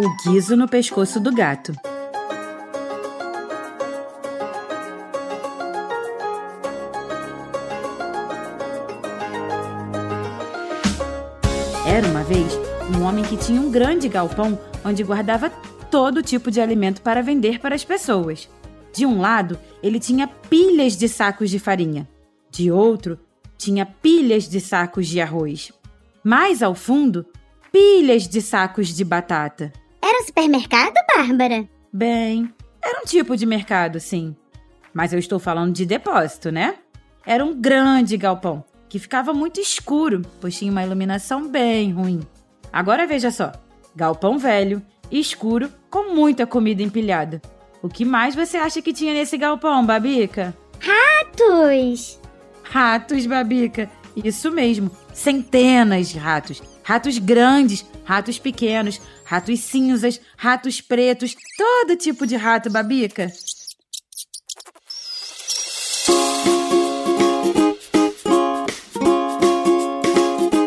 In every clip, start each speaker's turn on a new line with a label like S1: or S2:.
S1: O guiso no pescoço do gato. Era uma vez um homem que tinha um grande galpão onde guardava todo tipo de alimento para vender para as pessoas. De um lado, ele tinha pilhas de sacos de farinha. De outro, tinha pilhas de sacos de arroz. Mais ao fundo, pilhas de sacos de batata.
S2: Era um supermercado, Bárbara?
S1: Bem, era um tipo de mercado, sim. Mas eu estou falando de depósito, né? Era um grande galpão que ficava muito escuro, pois tinha uma iluminação bem ruim. Agora veja só: galpão velho, escuro, com muita comida empilhada. O que mais você acha que tinha nesse galpão, Babica?
S2: Ratos!
S1: Ratos, Babica. Isso mesmo. Centenas de ratos. Ratos grandes, ratos pequenos, ratos cinzas, ratos pretos, todo tipo de rato, Babica.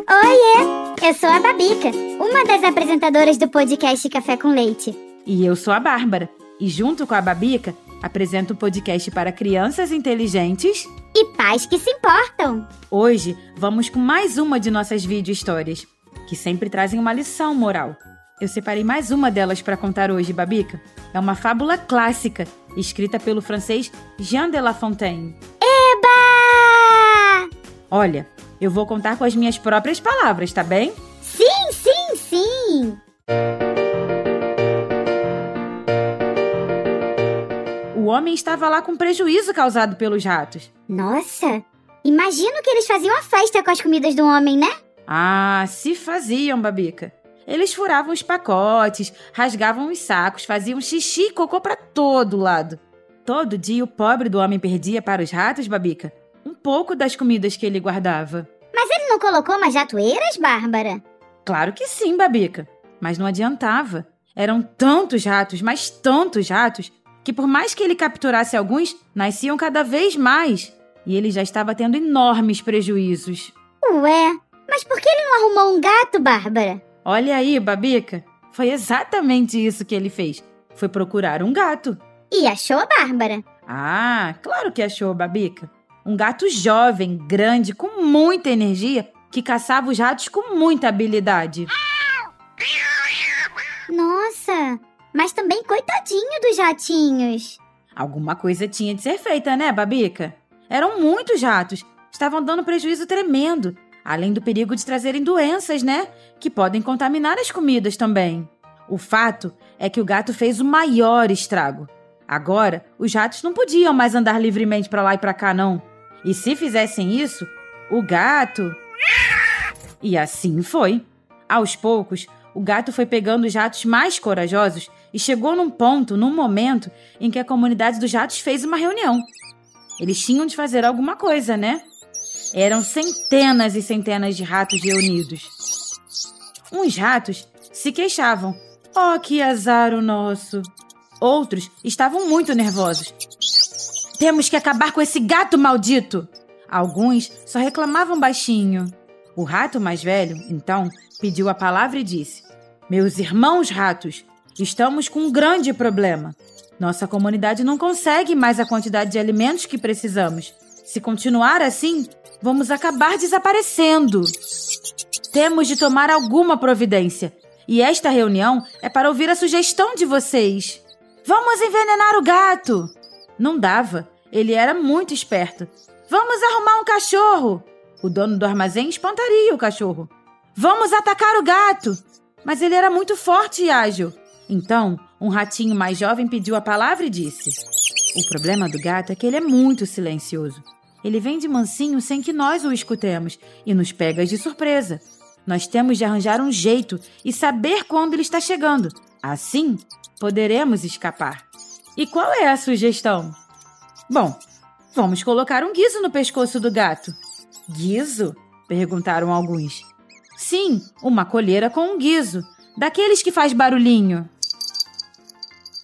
S2: Oiê! Eu sou a Babica, uma das apresentadoras do podcast Café com Leite.
S1: E eu sou a Bárbara. E junto com a Babica, apresento o podcast para crianças inteligentes
S2: E pais que se importam.
S1: Hoje vamos com mais uma de nossas vídeo histórias, que sempre trazem uma lição moral. Eu separei mais uma delas para contar hoje, Babica. É uma fábula clássica, escrita pelo francês Jean de La Fontaine.
S2: Eba!
S1: Olha, eu vou contar com as minhas próprias palavras, tá bem?
S2: Sim, sim, sim!
S1: O homem estava lá com prejuízo causado pelos ratos.
S2: Nossa! Imagino que eles faziam a festa com as comidas do homem, né?
S1: Ah, se faziam, Babica. Eles furavam os pacotes, rasgavam os sacos, faziam xixi e cocô para todo lado. Todo dia o pobre do homem perdia para os ratos, Babica, um pouco das comidas que ele guardava.
S2: Mas ele não colocou umas ratoeiras, Bárbara?
S1: Claro que sim, Babica, mas não adiantava. Eram tantos ratos, mas tantos ratos, que por mais que ele capturasse alguns, nasciam cada vez mais. E ele já estava tendo enormes prejuízos.
S2: Ué, mas por que ele não arrumou um gato, Bárbara?
S1: Olha aí, Babica, foi exatamente isso que ele fez. Foi procurar um gato.
S2: E achou a Bárbara.
S1: Ah, claro que achou, Babica. Um gato jovem, grande, com muita energia, que caçava os ratos com muita habilidade.
S2: Nossa, mas também coitadinho dos ratinhos.
S1: Alguma coisa tinha de ser feita, né, Babica? Eram muitos ratos, estavam dando prejuízo tremendo, além do perigo de trazerem doenças, né? Que podem contaminar as comidas também. O fato é que o gato fez o maior estrago. Agora, os ratos não podiam mais andar livremente para lá e para cá, não. E se fizessem isso, o gato. E assim foi. Aos poucos, o gato foi pegando os ratos mais corajosos e chegou num ponto, num momento, em que a comunidade dos ratos fez uma reunião. Eles tinham de fazer alguma coisa, né? Eram centenas e centenas de ratos reunidos. Uns ratos se queixavam. Oh, que azar o nosso! Outros estavam muito nervosos. Temos que acabar com esse gato maldito! Alguns só reclamavam baixinho. O rato mais velho, então, pediu a palavra e disse: Meus irmãos ratos, estamos com um grande problema. Nossa comunidade não consegue mais a quantidade de alimentos que precisamos. Se continuar assim, vamos acabar desaparecendo. Temos de tomar alguma providência. E esta reunião é para ouvir a sugestão de vocês. Vamos envenenar o gato! Não dava. Ele era muito esperto. Vamos arrumar um cachorro! O dono do armazém espantaria o cachorro. Vamos atacar o gato! Mas ele era muito forte e ágil. Então, um ratinho mais jovem pediu a palavra e disse: O problema do gato é que ele é muito silencioso. Ele vem de mansinho sem que nós o escutemos e nos pega de surpresa. Nós temos de arranjar um jeito e saber quando ele está chegando. Assim, poderemos escapar. E qual é a sugestão? Bom, vamos colocar um guiso no pescoço do gato. Guizo? perguntaram alguns. Sim, uma colheira com um guizo, daqueles que faz barulhinho.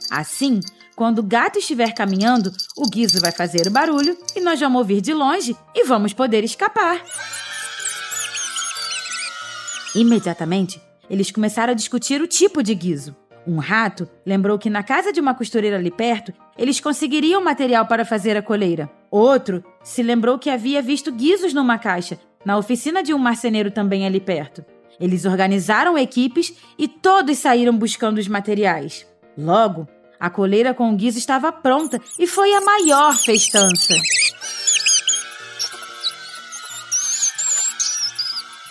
S1: Assim, quando o gato estiver caminhando, o guizo vai fazer o barulho e nós vamos ouvir de longe e vamos poder escapar. Imediatamente, eles começaram a discutir o tipo de guizo. Um rato lembrou que na casa de uma costureira ali perto eles conseguiriam material para fazer a coleira. Outro se lembrou que havia visto guizos numa caixa, na oficina de um marceneiro também ali perto. Eles organizaram equipes e todos saíram buscando os materiais. Logo, a coleira com o guiso estava pronta e foi a maior festança.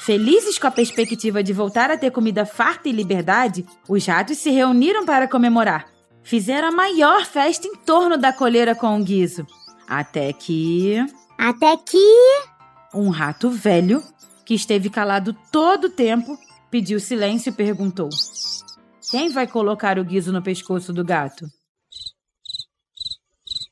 S1: Felizes com a perspectiva de voltar a ter comida farta e liberdade, os ratos se reuniram para comemorar. Fizeram a maior festa em torno da coleira com o guiso. Até que.
S2: Até que.
S1: Um rato velho, que esteve calado todo o tempo, pediu silêncio e perguntou: Quem vai colocar o guiso no pescoço do gato?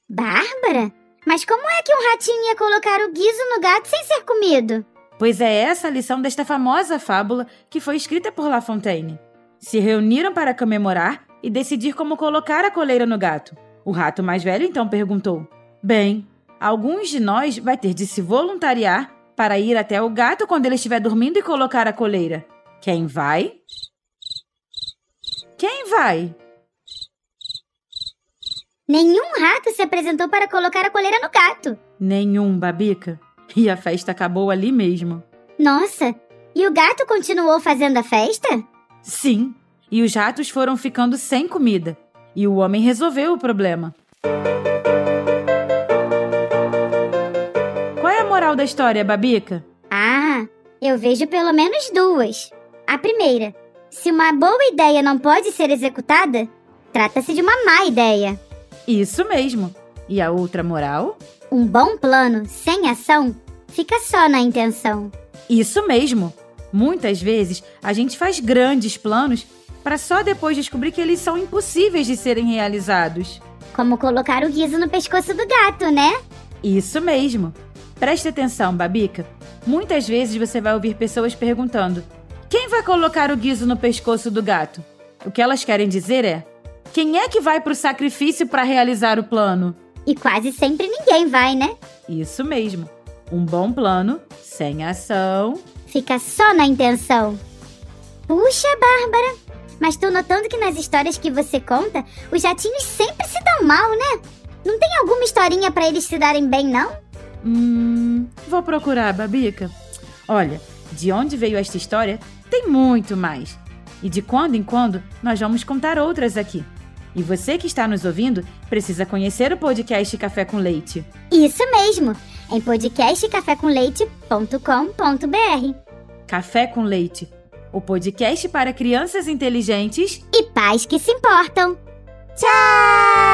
S2: Bárbara? Mas como é que um ratinho ia colocar o guiso no gato sem ser comido?
S1: Pois é essa a lição desta famosa fábula que foi escrita por La Fontaine. Se reuniram para comemorar e decidir como colocar a coleira no gato. O rato mais velho então perguntou: Bem, alguns de nós vai ter de se voluntariar para ir até o gato quando ele estiver dormindo e colocar a coleira. Quem vai? Vai?
S2: Nenhum rato se apresentou para colocar a coleira no gato.
S1: Nenhum, Babica. E a festa acabou ali mesmo.
S2: Nossa, e o gato continuou fazendo a festa?
S1: Sim, e os ratos foram ficando sem comida. E o homem resolveu o problema. Qual é a moral da história, Babica?
S2: Ah, eu vejo pelo menos duas. A primeira, se uma boa ideia não pode ser executada, trata-se de uma má ideia.
S1: Isso mesmo. E a outra moral?
S2: Um bom plano sem ação fica só na intenção.
S1: Isso mesmo. Muitas vezes a gente faz grandes planos para só depois descobrir que eles são impossíveis de serem realizados.
S2: Como colocar o guiso no pescoço do gato, né?
S1: Isso mesmo. Preste atenção, Babica. Muitas vezes você vai ouvir pessoas perguntando: colocar o guiso no pescoço do gato? O que elas querem dizer é: quem é que vai para o sacrifício para realizar o plano?
S2: E quase sempre ninguém vai, né?
S1: Isso mesmo. Um bom plano, sem ação.
S2: Fica só na intenção. Puxa, Bárbara, mas tô notando que nas histórias que você conta, os jatinhos sempre se dão mal, né? Não tem alguma historinha para eles se darem bem, não?
S1: Hum, vou procurar, Babica. Olha, de onde veio esta história, tem muito mais. E de quando em quando nós vamos contar outras aqui. E você que está nos ouvindo precisa conhecer o podcast Café com Leite.
S2: Isso mesmo, em podcastcafécomleite.com.br.
S1: Café com Leite o podcast para crianças inteligentes
S2: e pais que se importam.
S1: Tchau!